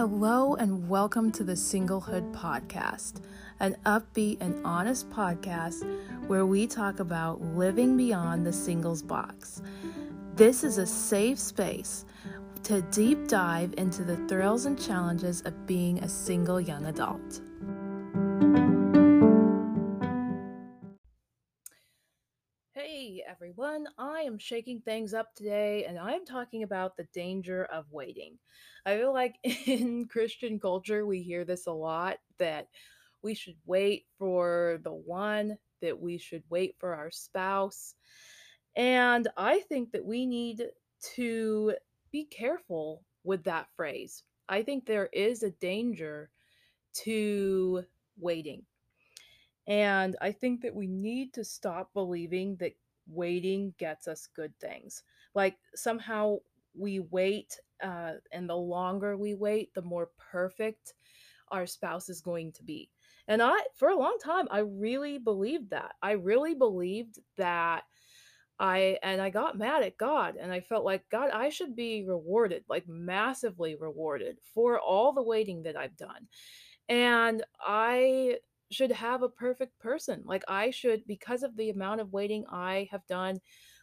Hello, and welcome to the Singlehood Podcast, an upbeat and honest podcast where we talk about living beyond the singles box. This is a safe space to deep dive into the thrills and challenges of being a single young adult. Everyone, I am shaking things up today and I am talking about the danger of waiting. I feel like in Christian culture, we hear this a lot that we should wait for the one, that we should wait for our spouse. And I think that we need to be careful with that phrase. I think there is a danger to waiting. And I think that we need to stop believing that waiting gets us good things. Like somehow we wait, uh, and the longer we wait, the more perfect our spouse is going to be. And I, for a long time, I really believed that. I really believed that I, and I got mad at God and I felt like, God, I should be rewarded, like massively rewarded for all the waiting that I've done. And I should have a perfect person. Like I should, because of the amount of waiting I have done,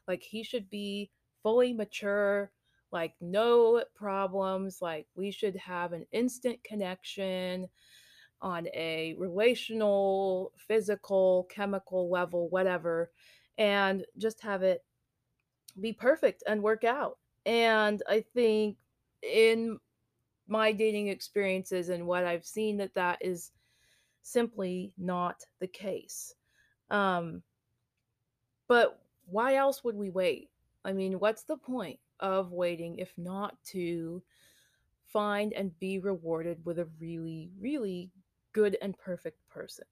like he should be fully mature, like no problems. Like we should have an instant connection on a relational, physical, chemical level, whatever, and just have it be perfect and work out. And I think in my dating experiences and what I've seen that that is simply not the case. Um, but why else would we wait? I mean, what's the point of waiting if not to find and be rewarded with a really, really good and perfect person?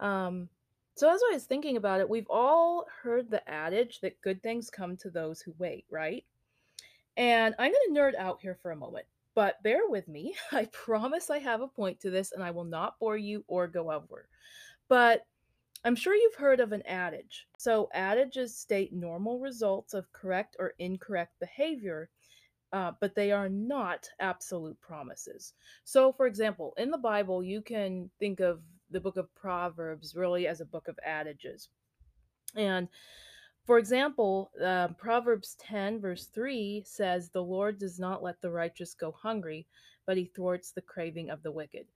Um, so as I was thinking about it, we've all heard the adage that good things come to those who wait, right? And I'm going to nerd out here for a moment. But bear with me. I promise I have a point to this and I will not bore you or go over. But I'm sure you've heard of an adage. So, adages state normal results of correct or incorrect behavior, uh, but they are not absolute promises. So, for example, in the Bible, you can think of the book of Proverbs really as a book of adages. And for example, uh, Proverbs 10, verse 3 says, The Lord does not let the righteous go hungry, but he thwarts the craving of the wicked.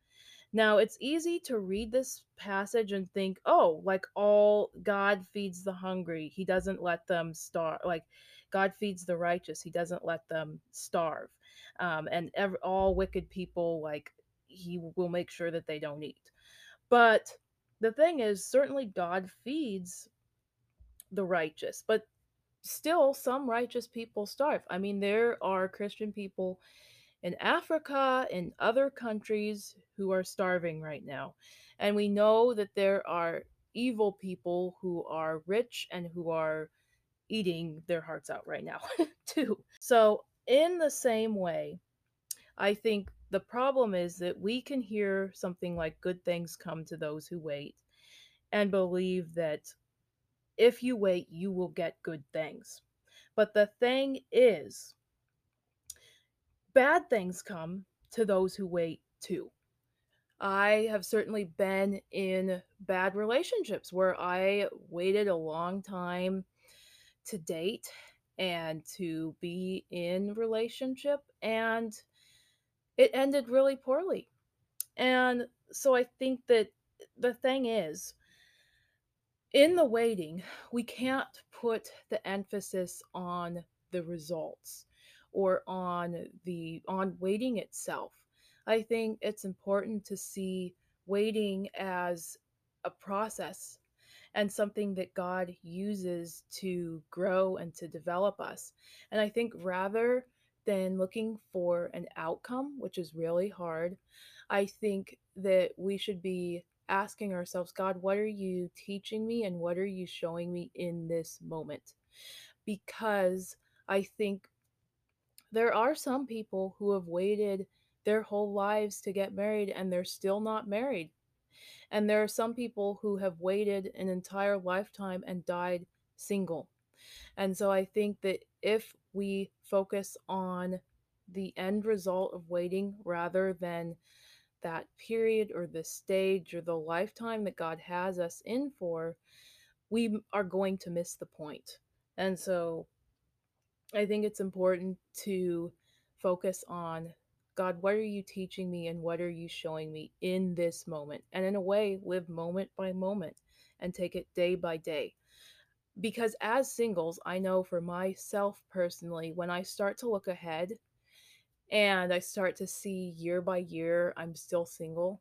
Now, it's easy to read this passage and think, oh, like all God feeds the hungry. He doesn't let them starve. Like God feeds the righteous. He doesn't let them starve. Um, and every, all wicked people, like he will make sure that they don't eat. But the thing is, certainly God feeds the righteous, but still some righteous people starve. I mean, there are Christian people in Africa and other countries who are starving right now. And we know that there are evil people who are rich and who are eating their hearts out right now, too. So, in the same way, I think the problem is that we can hear something like good things come to those who wait and believe that if you wait, you will get good things. But the thing is, bad things come to those who wait too. I have certainly been in bad relationships where I waited a long time to date and to be in relationship and it ended really poorly. And so I think that the thing is in the waiting, we can't put the emphasis on the results or on the on waiting itself. I think it's important to see waiting as a process and something that God uses to grow and to develop us. And I think rather than looking for an outcome, which is really hard, I think that we should be asking ourselves, God, what are you teaching me and what are you showing me in this moment? Because I think there are some people who have waited their whole lives to get married and they're still not married. And there are some people who have waited an entire lifetime and died single. And so I think that if we focus on the end result of waiting rather than that period or the stage or the lifetime that God has us in for, we are going to miss the point. And so I think it's important to focus on God, what are you teaching me and what are you showing me in this moment? And in a way, live moment by moment and take it day by day. Because as singles, I know for myself personally, when I start to look ahead and I start to see year by year I'm still single,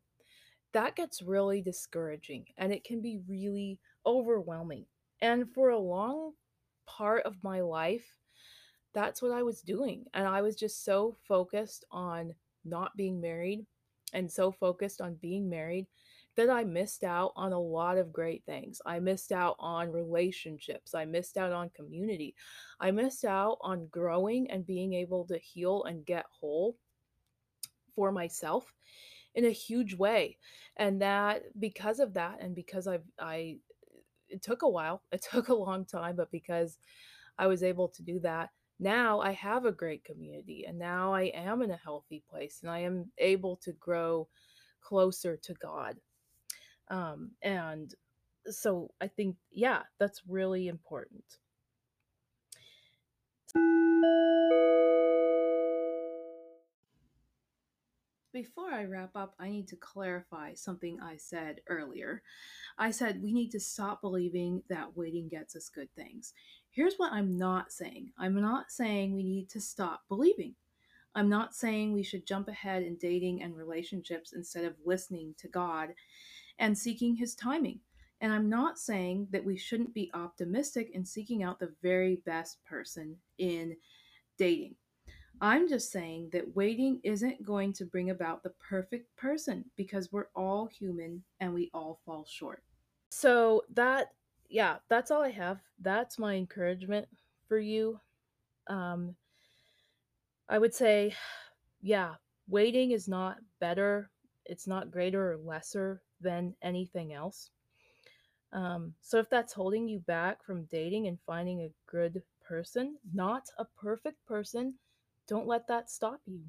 that gets really discouraging and it can be really overwhelming. And for a long part of my life, that's what I was doing. And I was just so focused on not being married and so focused on being married that I missed out on a lot of great things. I missed out on relationships. I missed out on community. I missed out on growing and being able to heal and get whole for myself in a huge way. And that because of that and because I've I it took a while. It took a long time, but because I was able to do that, now I have a great community and now I am in a healthy place and I am able to grow closer to God. Um, and so I think, yeah, that's really important. Before I wrap up, I need to clarify something I said earlier. I said we need to stop believing that waiting gets us good things. Here's what I'm not saying I'm not saying we need to stop believing. I'm not saying we should jump ahead in dating and relationships instead of listening to God and seeking His timing. And I'm not saying that we shouldn't be optimistic in seeking out the very best person in dating. I'm just saying that waiting isn't going to bring about the perfect person because we're all human and we all fall short. So, that, yeah, that's all I have. That's my encouragement for you. Um, I would say, yeah, waiting is not better, it's not greater or lesser than anything else. Um, so if that's holding you back from dating and finding a good person, not a perfect person, don't let that stop you.